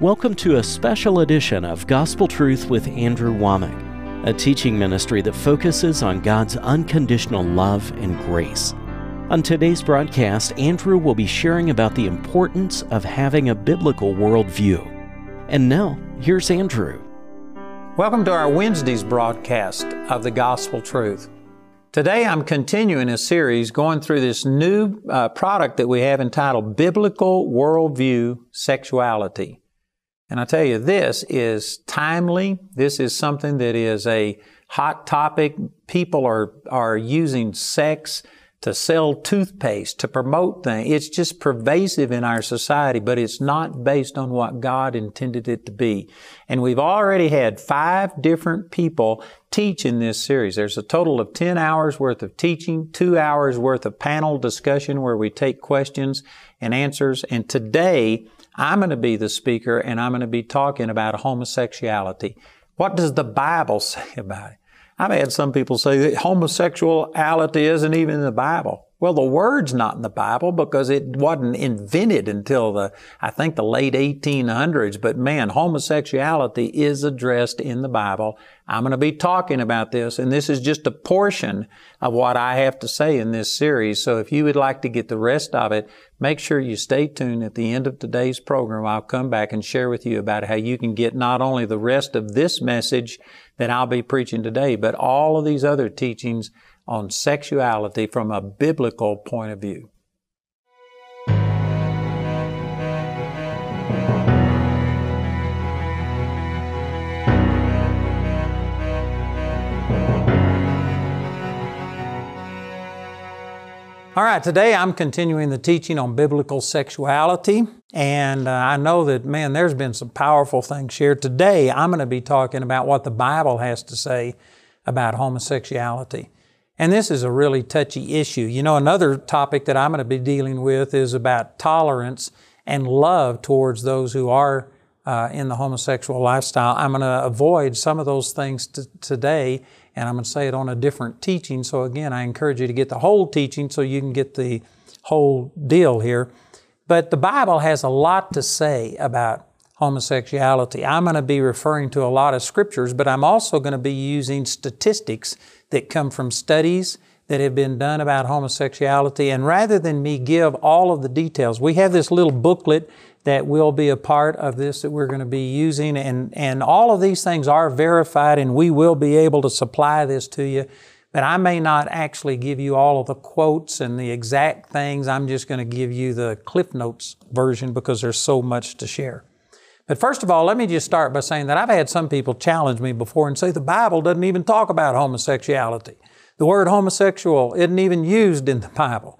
Welcome to a special edition of Gospel Truth with Andrew Wommack, a teaching ministry that focuses on God's unconditional love and grace. On today's broadcast, Andrew will be sharing about the importance of having a biblical worldview. And now, here's Andrew. Welcome to our Wednesday's broadcast of the Gospel Truth. Today I'm continuing a series going through this new uh, product that we have entitled Biblical Worldview Sexuality. And I tell you, this is timely. This is something that is a hot topic. People are, are using sex to sell toothpaste, to promote things. It's just pervasive in our society, but it's not based on what God intended it to be. And we've already had five different people teach in this series. There's a total of 10 hours worth of teaching, two hours worth of panel discussion where we take questions and answers. And today, I'm going to be the speaker and I'm going to be talking about homosexuality. What does the Bible say about it? I've had some people say that homosexuality isn't even in the Bible. Well, the word's not in the Bible because it wasn't invented until the, I think the late 1800s. But man, homosexuality is addressed in the Bible. I'm going to be talking about this and this is just a portion of what I have to say in this series. So if you would like to get the rest of it, make sure you stay tuned at the end of today's program. I'll come back and share with you about how you can get not only the rest of this message that I'll be preaching today, but all of these other teachings on sexuality from a biblical point of view. All right, today I'm continuing the teaching on biblical sexuality. And uh, I know that, man, there's been some powerful things shared. Today I'm going to be talking about what the Bible has to say about homosexuality. And this is a really touchy issue. You know, another topic that I'm going to be dealing with is about tolerance and love towards those who are uh, in the homosexual lifestyle. I'm going to avoid some of those things t- today, and I'm going to say it on a different teaching. So, again, I encourage you to get the whole teaching so you can get the whole deal here. But the Bible has a lot to say about homosexuality. I'm going to be referring to a lot of scriptures, but I'm also going to be using statistics that come from studies that have been done about homosexuality. And rather than me give all of the details, we have this little booklet that will be a part of this that we're going to be using. And, and all of these things are verified, and we will be able to supply this to you. But I may not actually give you all of the quotes and the exact things. I'm just going to give you the Cliff Notes version because there's so much to share. But first of all, let me just start by saying that I've had some people challenge me before and say the Bible doesn't even talk about homosexuality. The word homosexual isn't even used in the Bible.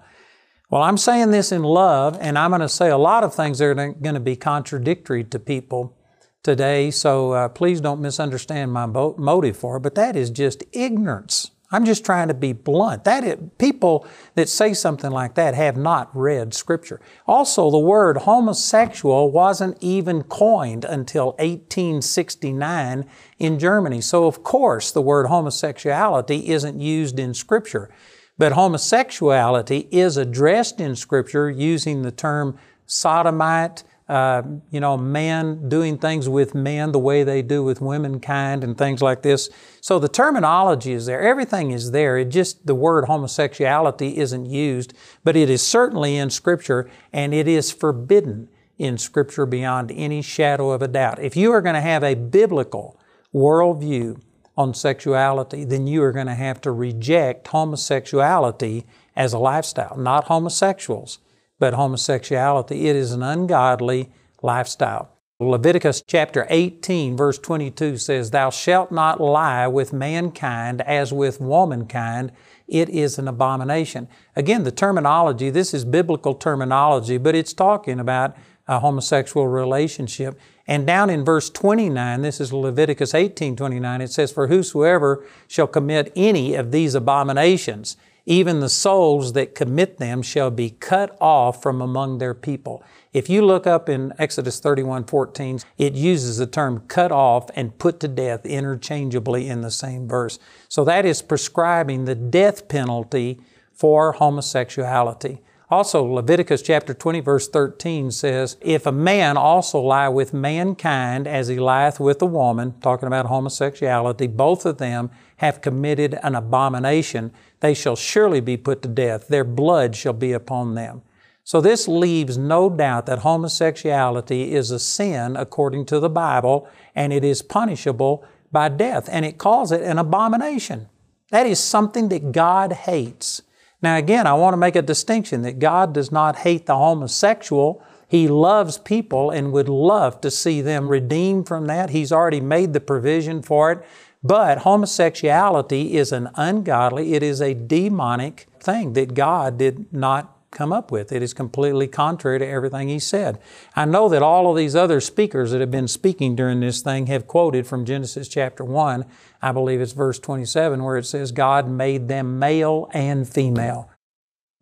Well, I'm saying this in love, and I'm going to say a lot of things that are going to be contradictory to people today, so uh, please don't misunderstand my motive for it, but that is just ignorance. I'm just trying to be blunt. That is, people that say something like that have not read Scripture. Also, the word homosexual wasn't even coined until 1869 in Germany. So, of course, the word homosexuality isn't used in Scripture. But homosexuality is addressed in Scripture using the term sodomite, uh, you know, man doing things with men the way they do with womankind and things like this. So the terminology is there. Everything is there. It just, the word homosexuality isn't used, but it is certainly in Scripture and it is forbidden in Scripture beyond any shadow of a doubt. If you are going to have a biblical worldview on sexuality, then you are going to have to reject homosexuality as a lifestyle, not homosexuals but homosexuality. It is an ungodly lifestyle. Leviticus chapter 18, verse 22 says, Thou shalt not lie with mankind as with womankind. It is an abomination. Again, the terminology, this is biblical terminology, but it's talking about a homosexual relationship. And down in verse 29, this is Leviticus 18, 29, it says, For whosoever shall commit any of these abominations, even the souls that commit them shall be cut off from among their people. If you look up in Exodus 31 14, it uses the term cut off and put to death interchangeably in the same verse. So that is prescribing the death penalty for homosexuality. Also, Leviticus chapter 20, verse 13 says, If a man also lie with mankind as he lieth with a woman, talking about homosexuality, both of them have committed an abomination, they shall surely be put to death. Their blood shall be upon them. So this leaves no doubt that homosexuality is a sin according to the Bible, and it is punishable by death, and it calls it an abomination. That is something that God hates. Now, again, I want to make a distinction that God does not hate the homosexual. He loves people and would love to see them redeemed from that. He's already made the provision for it. But homosexuality is an ungodly, it is a demonic thing that God did not come up with. It is completely contrary to everything he said. I know that all of these other speakers that have been speaking during this thing have quoted from Genesis chapter 1. I believe it's verse 27 where it says, God made them male and female.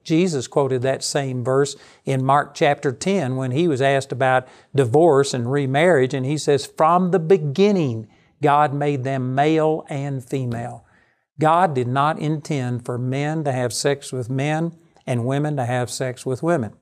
Jesus quoted that same verse in Mark chapter 10 when he was asked about divorce and remarriage, and he says, From the beginning, God made them male and female. God did not intend for men to have sex with men and women to have sex with women.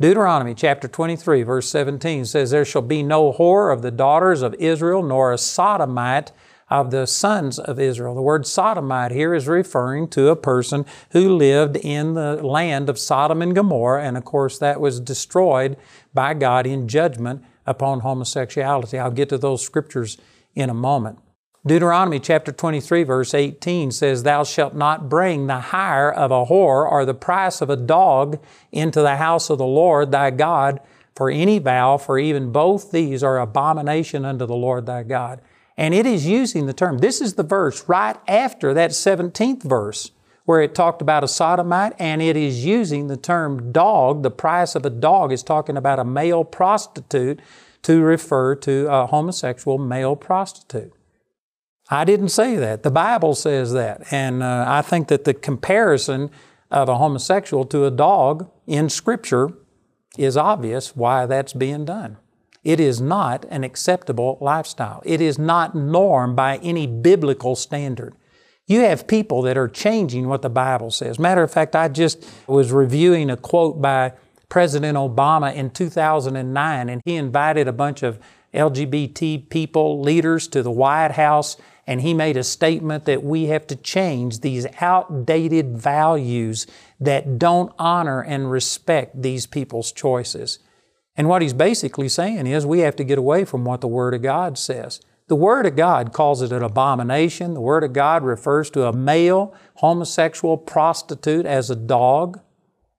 Deuteronomy chapter 23, verse 17 says, There shall be no whore of the daughters of Israel, nor a sodomite of the sons of Israel. The word sodomite here is referring to a person who lived in the land of Sodom and Gomorrah, and of course that was destroyed by God in judgment upon homosexuality. I'll get to those scriptures in a moment. Deuteronomy chapter 23, verse 18 says, Thou shalt not bring the hire of a whore or the price of a dog into the house of the Lord thy God for any vow, for even both these are abomination unto the Lord thy God. And it is using the term, this is the verse right after that 17th verse where it talked about a sodomite, and it is using the term dog. The price of a dog is talking about a male prostitute to refer to a homosexual male prostitute. I didn't say that. The Bible says that. And uh, I think that the comparison of a homosexual to a dog in Scripture is obvious why that's being done. It is not an acceptable lifestyle. It is not norm by any biblical standard. You have people that are changing what the Bible says. Matter of fact, I just was reviewing a quote by President Obama in 2009, and he invited a bunch of LGBT people, leaders to the White House, and he made a statement that we have to change these outdated values that don't honor and respect these people's choices. And what he's basically saying is we have to get away from what the Word of God says. The Word of God calls it an abomination. The Word of God refers to a male homosexual prostitute as a dog.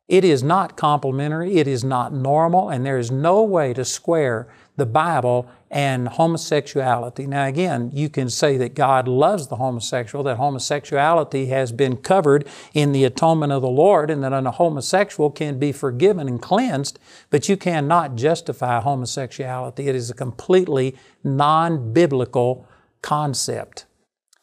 It is not complementary, it is not normal, and there is no way to square the Bible and homosexuality. Now, again, you can say that God loves the homosexual, that homosexuality has been covered in the atonement of the Lord, and that a homosexual can be forgiven and cleansed, but you cannot justify homosexuality. It is a completely non biblical concept.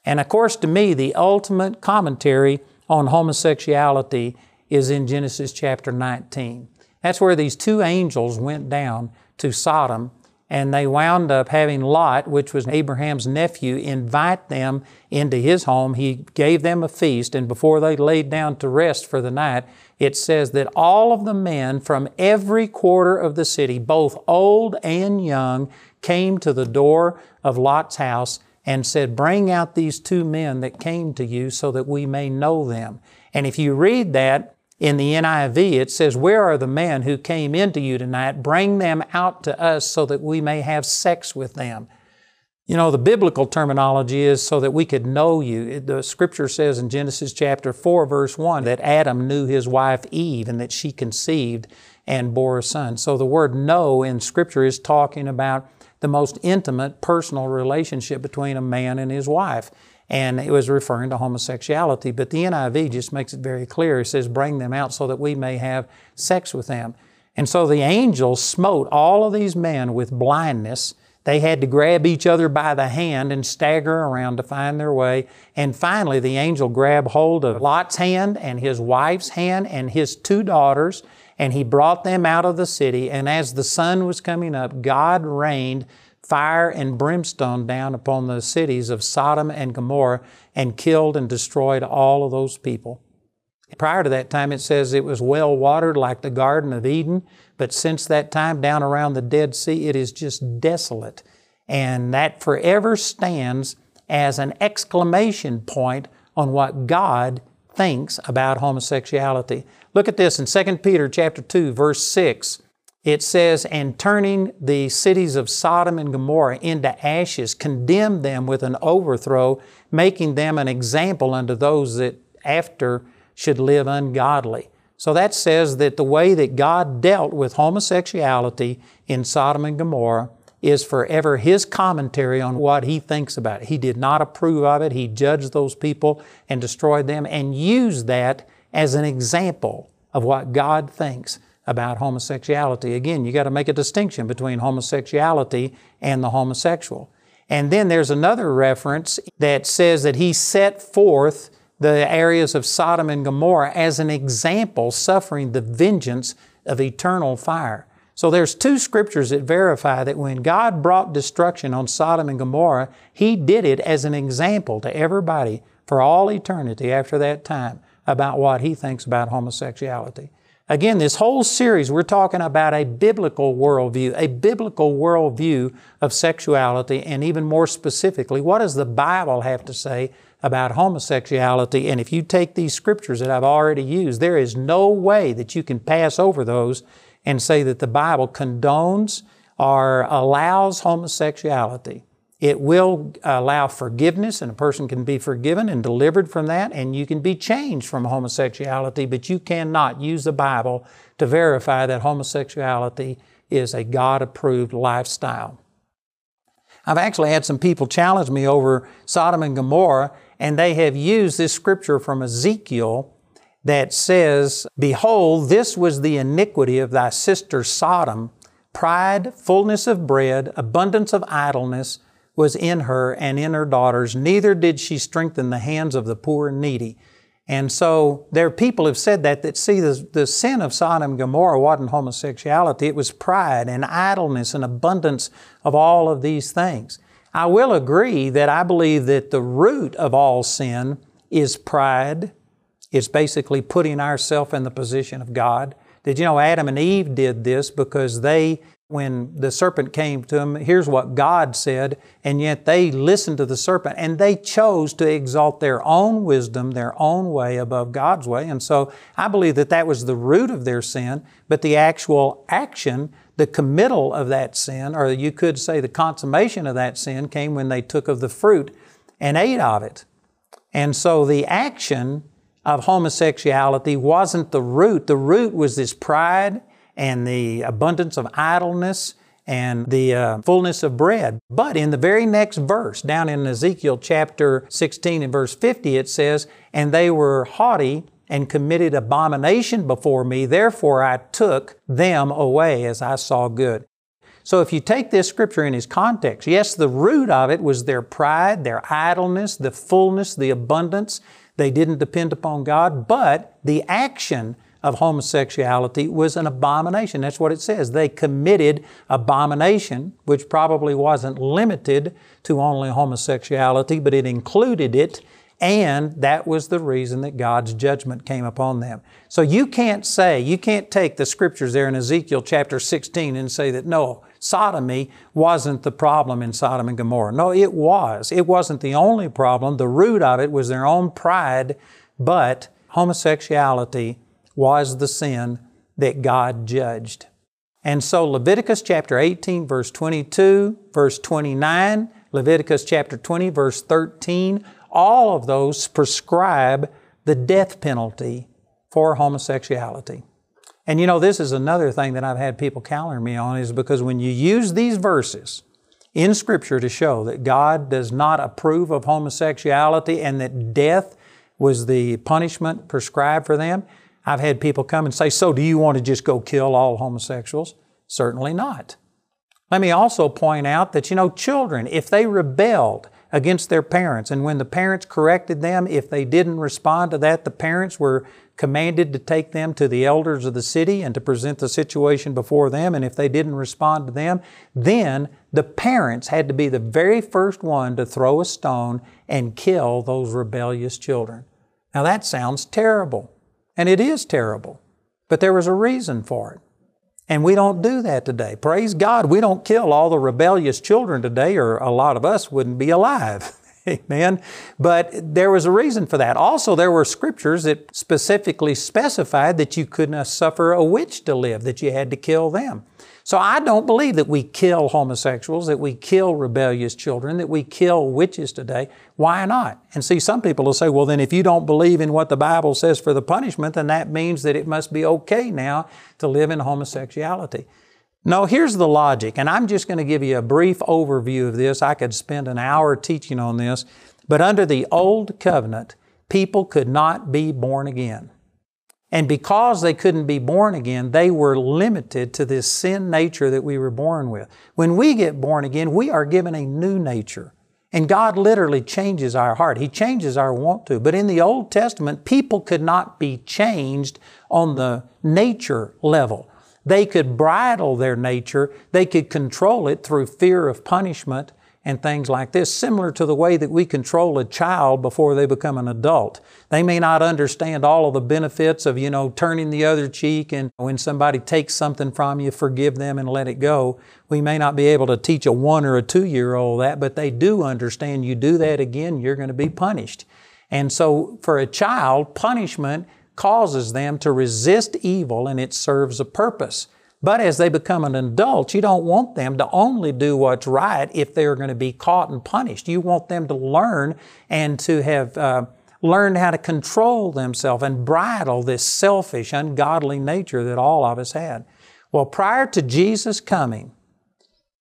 And of course, to me, the ultimate commentary on homosexuality is in Genesis chapter 19. That's where these two angels went down to Sodom and they wound up having Lot, which was Abraham's nephew, invite them into his home. He gave them a feast, and before they laid down to rest for the night, it says that all of the men from every quarter of the city, both old and young, came to the door of Lot's house and said, Bring out these two men that came to you so that we may know them. And if you read that, in the NIV, it says, Where are the men who came into you tonight? Bring them out to us so that we may have sex with them. You know, the biblical terminology is so that we could know you. The scripture says in Genesis chapter 4, verse 1, that Adam knew his wife Eve and that she conceived and bore a son. So the word know in scripture is talking about the most intimate personal relationship between a man and his wife and it was referring to homosexuality. But the NIV just makes it very clear. It says, Bring them out so that we may have sex with them. And so the angels smote all of these men with blindness. They had to grab each other by the hand and stagger around to find their way. And finally, the angel grabbed hold of Lot's hand and his wife's hand and his two daughters, and he brought them out of the city. And as the sun was coming up, God rained fire and brimstone down upon the cities of Sodom and Gomorrah and killed and destroyed all of those people. Prior to that time, it says it was well watered like the Garden of Eden, but since that time, down around the Dead Sea, it is just desolate. And that forever stands as an exclamation point on what God thinks about homosexuality. Look at this in 2 Peter chapter 2 verse 6. It says, "And turning the cities of Sodom and Gomorrah into ashes, condemned them with an overthrow, making them an example unto those that after should live ungodly." So that says that the way that God dealt with homosexuality in Sodom and Gomorrah is forever His commentary on what He thinks about it. He did not approve of it. He judged those people and destroyed them and used that as an example of what God thinks about homosexuality. Again, you got to make a distinction between homosexuality and the homosexual. And then there's another reference that says that He set forth the areas of Sodom and Gomorrah as an example suffering the vengeance of eternal fire. So there's two scriptures that verify that when God brought destruction on Sodom and Gomorrah, He did it as an example to everybody for all eternity after that time about what He thinks about homosexuality. Again, this whole series, we're talking about a biblical worldview, a biblical worldview of sexuality, and even more specifically, what does the Bible have to say about homosexuality? And if you take these scriptures that I've already used, there is no way that you can pass over those and say that the Bible condones or allows homosexuality. It will allow forgiveness, and a person can be forgiven and delivered from that, and you can be changed from homosexuality, but you cannot use the Bible to verify that homosexuality is a God approved lifestyle. I've actually had some people challenge me over Sodom and Gomorrah, and they have used this scripture from Ezekiel that says, Behold, this was the iniquity of thy sister Sodom. Pride, fullness of bread, abundance of idleness was in her and in her daughters. Neither did she strengthen the hands of the poor and needy. And so there are people have said that that see the, the sin of Sodom and Gomorrah wasn't homosexuality, it was pride and idleness and abundance of all of these things. I will agree that I believe that the root of all sin is pride, it's basically putting ourselves in the position of God. Did you know Adam and Eve did this because they, when the serpent came to them, here's what God said, and yet they listened to the serpent and they chose to exalt their own wisdom, their own way above God's way. And so I believe that that was the root of their sin, but the actual action, the committal of that sin, or you could say the consummation of that sin, came when they took of the fruit and ate of it. And so the action of homosexuality wasn't the root. The root was this pride and the abundance of idleness and the uh, fullness of bread. But in the very next verse, down in Ezekiel chapter 16 and verse 50, it says, And they were haughty and committed abomination before me, therefore I took them away as I saw good. So if you take this scripture in its context, yes, the root of it was their pride, their idleness, the fullness, the abundance, they didn't depend upon God, but the action of homosexuality was an abomination. That's what it says. They committed abomination, which probably wasn't limited to only homosexuality, but it included it, and that was the reason that God's judgment came upon them. So you can't say, you can't take the scriptures there in Ezekiel chapter 16 and say that no, sodomy wasn't the problem in Sodom and Gomorrah. No, it was. It wasn't the only problem. The root of it was their own pride, but homosexuality was the sin that God judged. And so Leviticus chapter 18, verse 22, verse 29, Leviticus chapter 20, verse 13, all of those prescribe the death penalty for homosexuality. And you know, this is another thing that I've had people counter me on is because when you use these verses in Scripture to show that God does not approve of homosexuality and that death was the punishment prescribed for them, I've had people come and say, So do you want to just go kill all homosexuals? Certainly not. Let me also point out that, you know, children, if they rebelled against their parents, and when the parents corrected them, if they didn't respond to that, the parents were commanded to take them to the elders of the city and to present the situation before them. And if they didn't respond to them, then the parents had to be the very first one to throw a stone and kill those rebellious children. Now that sounds terrible. And it is terrible. But there was a reason for it. And we don't do that today. Praise God, we don't kill all the rebellious children today, or a lot of us wouldn't be alive. Amen. But there was a reason for that. Also, there were scriptures that specifically specified that you couldn't suffer a witch to live, that you had to kill them. So I don't believe that we kill homosexuals, that we kill rebellious children, that we kill witches today. Why not? And see, some people will say, well, then if you don't believe in what the Bible says for the punishment, then that means that it must be okay now to live in homosexuality. No, here's the logic, and I'm just going to give you a brief overview of this. I could spend an hour teaching on this, but under the Old Covenant, people could not be born again. And because they couldn't be born again, they were limited to this sin nature that we were born with. When we get born again, we are given a new nature. And God literally changes our heart. He changes our want to. But in the Old Testament, people could not be changed on the nature level. They could bridle their nature, they could control it through fear of punishment and things like this, similar to the way that we control a child before they become an adult. They may not understand all of the benefits of, you know, turning the other cheek and when somebody takes something from you, forgive them and let it go. We may not be able to teach a one or a two year old that, but they do understand you do that again, you're going to be punished. And so for a child, punishment causes them to resist evil and it serves a purpose. But as they become an adult, you don't want them to only do what's right if they're going to be caught and punished. You want them to learn and to have uh, learned how to control themselves and bridle this selfish, ungodly nature that all of us had. Well, prior to Jesus coming,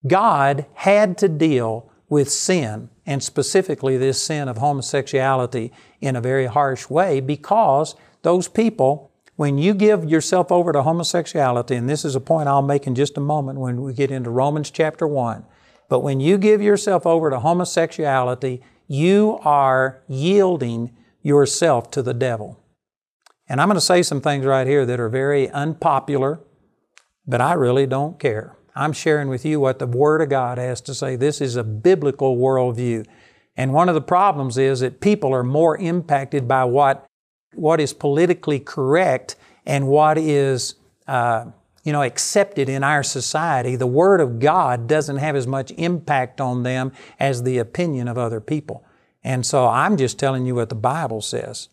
God had to deal with sin, and specifically this sin of homosexuality, in a very harsh way because those people when you give yourself over to homosexuality, and this is a point I'll make in just a moment when we get into Romans chapter 1, but when you give yourself over to homosexuality, you are yielding yourself to the devil. And I'm going to say some things right here that are very unpopular, but I really don't care. I'm sharing with you what the Word of God has to say. This is a biblical worldview. And one of the problems is that people are more impacted by what what is politically correct and what is uh, you know accepted in our society. The word of god doesn't have as much impact on them as the opinion of other people. And so i'm just telling you what the bible says.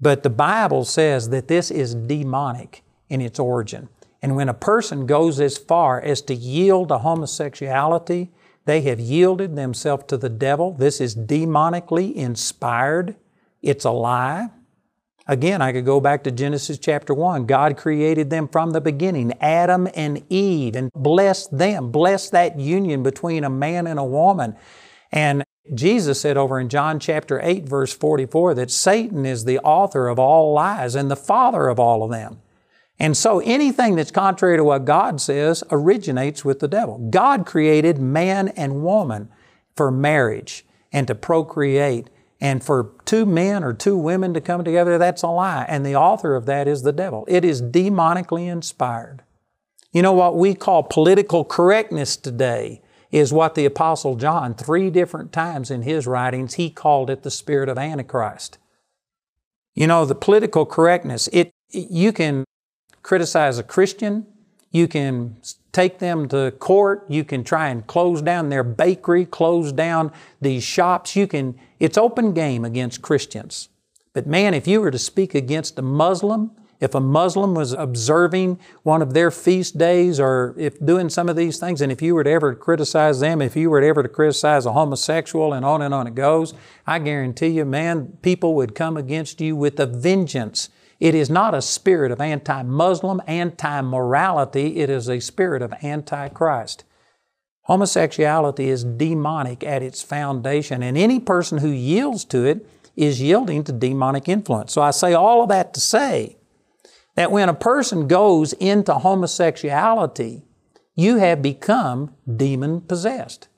But the bible says that this is demonic in its origin. And when a person goes as far as to yield to homosexuality they have yielded themselves to the devil. This is demonically inspired. It's a lie Again, I could go back to Genesis chapter 1. God created them from the beginning, Adam and Eve, and blessed them, blessed that union between a man and a woman. And Jesus said over in John chapter 8, verse 44, that Satan is the author of all lies and the father of all of them. And so anything that's contrary to what God says originates with the devil. God created man and woman for marriage and to procreate and for two men or two women to come together, that's a lie. And the author of that is the devil. It is demonically inspired. You know what we call political correctness today is what the Apostle John, three different times in his writings, he called it the spirit of Antichrist. You know, the political correctness, it, you can criticize a Christian, you can take them to court. You can try and close down their bakery, close down these shops. You can, it's open game against Christians. But man, if you were to speak against a Muslim, if a Muslim was observing one of their feast days or if doing some of these things, and if you were to ever criticize them, if you were to ever to criticize a homosexual and on and on it goes, I guarantee you, man, people would come against you with a vengeance. It is not a spirit of anti Muslim, anti morality, it is a spirit of anti Christ. Homosexuality is demonic at its foundation, and any person who yields to it is yielding to demonic influence. So I say all of that to say that when a person goes into homosexuality, you have become demon possessed.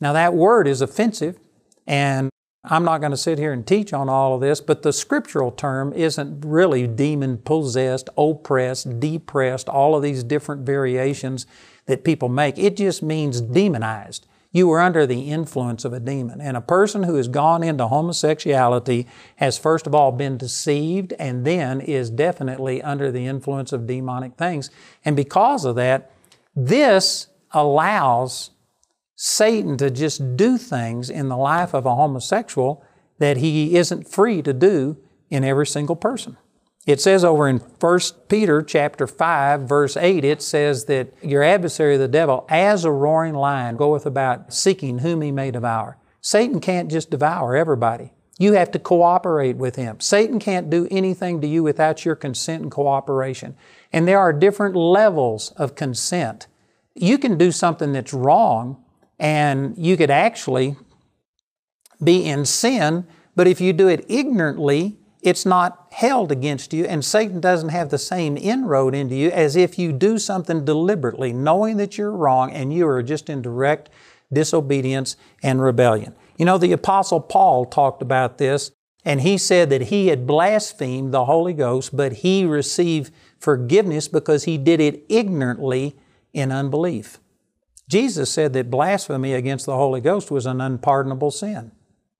Now, that word is offensive, and I'm not going to sit here and teach on all of this, but the scriptural term isn't really demon possessed, oppressed, depressed, all of these different variations that people make. It just means demonized. You were under the influence of a demon. And a person who has gone into homosexuality has first of all been deceived and then is definitely under the influence of demonic things. And because of that, this allows Satan to just do things in the life of a homosexual that he isn't free to do in every single person. It says over in 1 Peter chapter 5 verse 8 it says that your adversary the devil as a roaring lion goeth about seeking whom he may devour. Satan can't just devour everybody. You have to cooperate with him. Satan can't do anything to you without your consent and cooperation. And there are different levels of consent. You can do something that's wrong and you could actually be in sin, but if you do it ignorantly, it's not held against you, and Satan doesn't have the same inroad into you as if you do something deliberately, knowing that you're wrong and you are just in direct disobedience and rebellion. You know, the Apostle Paul talked about this, and he said that he had blasphemed the Holy Ghost, but he received forgiveness because he did it ignorantly in unbelief. Jesus said that blasphemy against the Holy Ghost was an unpardonable sin.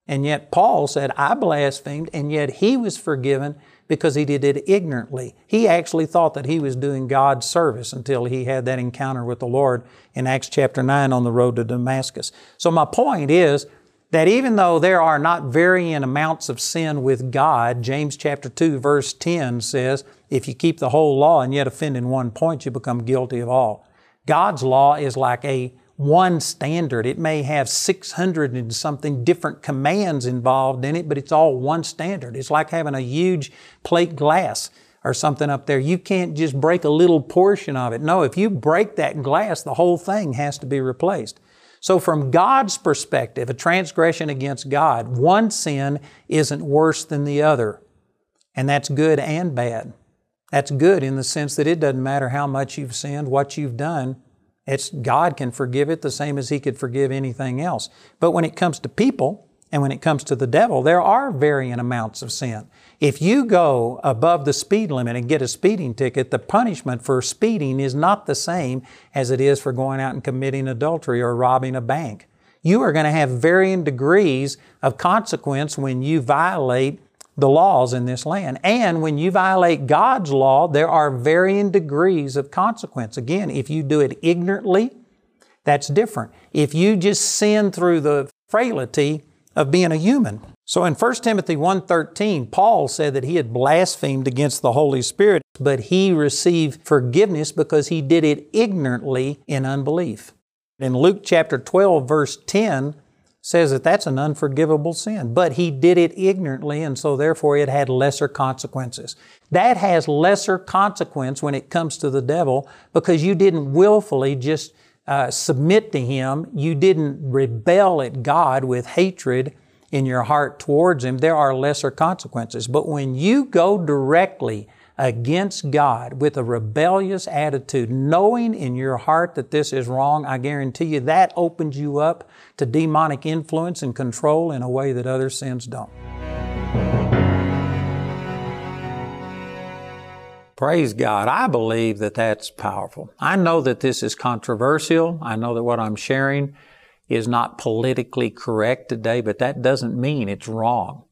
And yet Paul said, I blasphemed, and yet he was forgiven because he did it ignorantly. He actually thought that he was doing God's service until he had that encounter with the Lord in Acts chapter 9 on the road to Damascus. So my point is that even though there are not varying amounts of sin with God, James chapter 2 verse 10 says, if you keep the whole law and yet offend in one point, you become guilty of all. God's law is like a one standard. It may have 600 and something different commands involved in it, but it's all one standard. It's like having a huge plate glass or something up there. You can't just break a little portion of it. No, if you break that glass, the whole thing has to be replaced. So, from God's perspective, a transgression against God, one sin isn't worse than the other. And that's good and bad. That's good in the sense that it doesn't matter how much you've sinned, what you've done, it's God can forgive it the same as He could forgive anything else. But when it comes to people and when it comes to the devil, there are varying amounts of sin. If you go above the speed limit and get a speeding ticket, the punishment for speeding is not the same as it is for going out and committing adultery or robbing a bank. You are going to have varying degrees of consequence when you violate the laws in this land. And when you violate God's law, there are varying degrees of consequence. Again, if you do it ignorantly, that's different. If you just sin through the frailty of being a human. So in 1 Timothy 1:13, Paul said that he had blasphemed against the Holy Spirit, but he received forgiveness because he did it ignorantly in unbelief. In Luke chapter 12 verse 10, says that that's an unforgivable sin. But he did it ignorantly, and so therefore it had lesser consequences. That has lesser consequence when it comes to the devil because you didn't willfully just uh, submit to him. You didn't rebel at God with hatred in your heart towards him. There are lesser consequences. But when you go directly against God with a rebellious attitude, knowing in your heart that this is wrong, I guarantee you that opens you up to demonic influence and control in a way that other sins don't. Praise God. I believe that that's powerful. I know that this is controversial. I know that what I'm sharing is not politically correct today, but that doesn't mean it's wrong.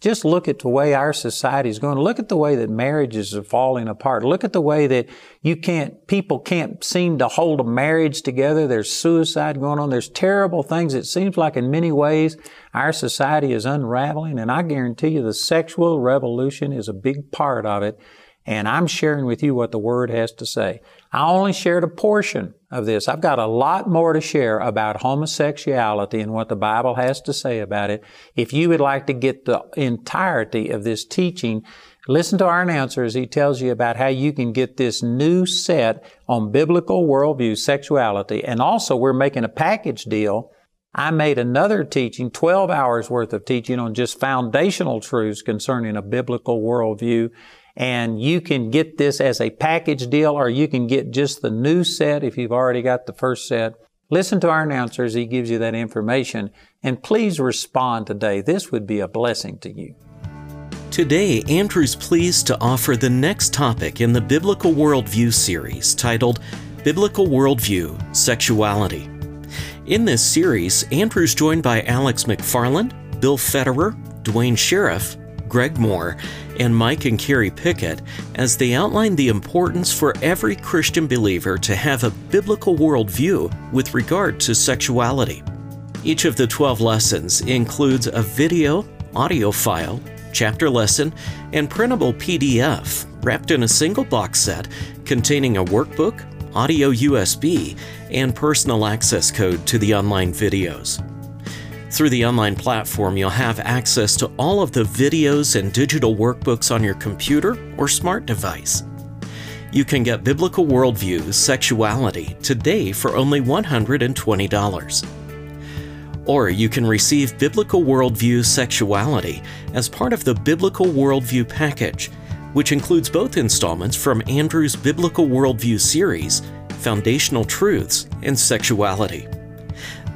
Just look at the way our society is going. Look at the way that marriages are falling apart. Look at the way that you can't, people can't seem to hold a marriage together. There's suicide going on. There's terrible things. It seems like in many ways our society is unraveling. And I guarantee you the sexual revolution is a big part of it. And I'm sharing with you what the Word has to say. I only shared a portion of this. I've got a lot more to share about homosexuality and what the Bible has to say about it. If you would like to get the entirety of this teaching, listen to our announcer as he tells you about how you can get this new set on biblical worldview sexuality. And also, we're making a package deal. I made another teaching, 12 hours worth of teaching on just foundational truths concerning a biblical worldview and you can get this as a package deal or you can get just the new set if you've already got the first set. Listen to our announcer as he gives you that information and please respond today. This would be a blessing to you. Today, Andrew's pleased to offer the next topic in the Biblical Worldview series titled Biblical Worldview Sexuality. In this series, Andrew's joined by Alex McFarland, Bill Federer, Duane Sheriff, Greg Mohr, and Mike and Carrie Pickett as they outline the importance for every Christian believer to have a biblical worldview with regard to sexuality. Each of the 12 lessons includes a video, audio file, chapter lesson, and printable PDF wrapped in a single box set containing a workbook, audio USB, and personal access code to the online videos. Through the online platform, you'll have access to all of the videos and digital workbooks on your computer or smart device. You can get Biblical Worldview Sexuality today for only $120. Or you can receive Biblical Worldview Sexuality as part of the Biblical Worldview package, which includes both installments from Andrew's Biblical Worldview series, Foundational Truths, and Sexuality.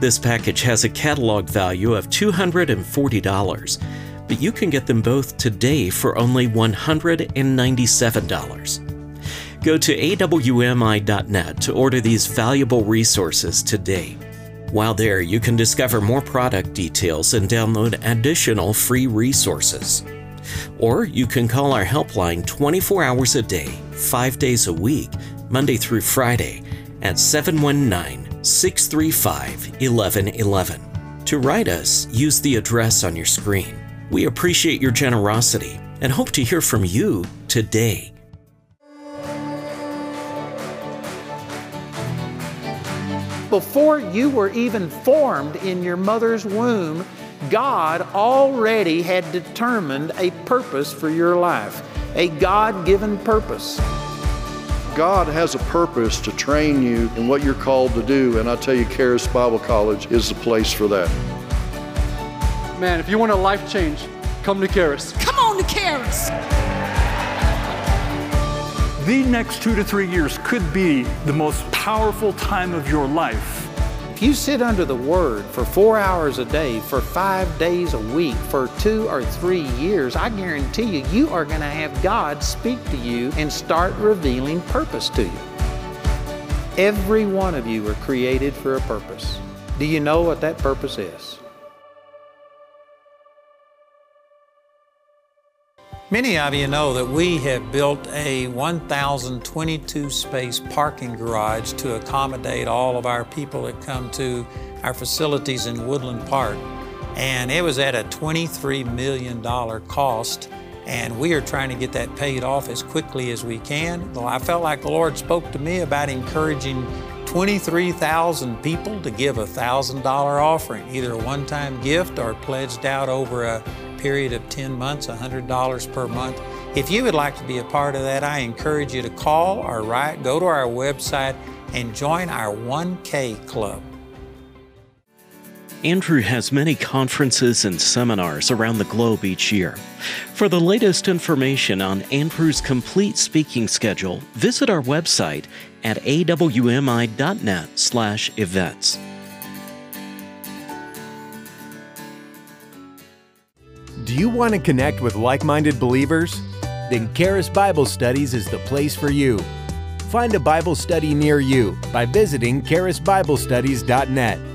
This package has a catalog value of $240, but you can get them both today for only $197. Go to awmi.net to order these valuable resources today. While there, you can discover more product details and download additional free resources. Or you can call our helpline 24 hours a day, 5 days a week, Monday through Friday at 719 635 1111. To write us, use the address on your screen. We appreciate your generosity and hope to hear from you today. Before you were even formed in your mother's womb, God already had determined a purpose for your life, a God given purpose. God has a purpose to train you in what you're called to do, and I tell you, Charis Bible College is the place for that. Man, if you want a life change, come to Charis. Come on to Charis. The next two to three years could be the most powerful time of your life. You sit under the Word for four hours a day, for five days a week, for two or three years, I guarantee you, you are going to have God speak to you and start revealing purpose to you. Every one of you are created for a purpose. Do you know what that purpose is? Many of you know that we have built a 1,022 space parking garage to accommodate all of our people that come to our facilities in Woodland Park. And it was at a $23 million cost, and we are trying to get that paid off as quickly as we can. I felt like the Lord spoke to me about encouraging 23,000 people to give a $1,000 offering, either a one time gift or pledged out over a period of 10 months, $100 per month. If you would like to be a part of that, I encourage you to call or write, go to our website, and join our 1K club. Andrew has many conferences and seminars around the globe each year. For the latest information on Andrew's complete speaking schedule, visit our website at awmi.net/events. Do you want to connect with like minded believers? Then Charis Bible Studies is the place for you. Find a Bible study near you by visiting charisbiblestudies.net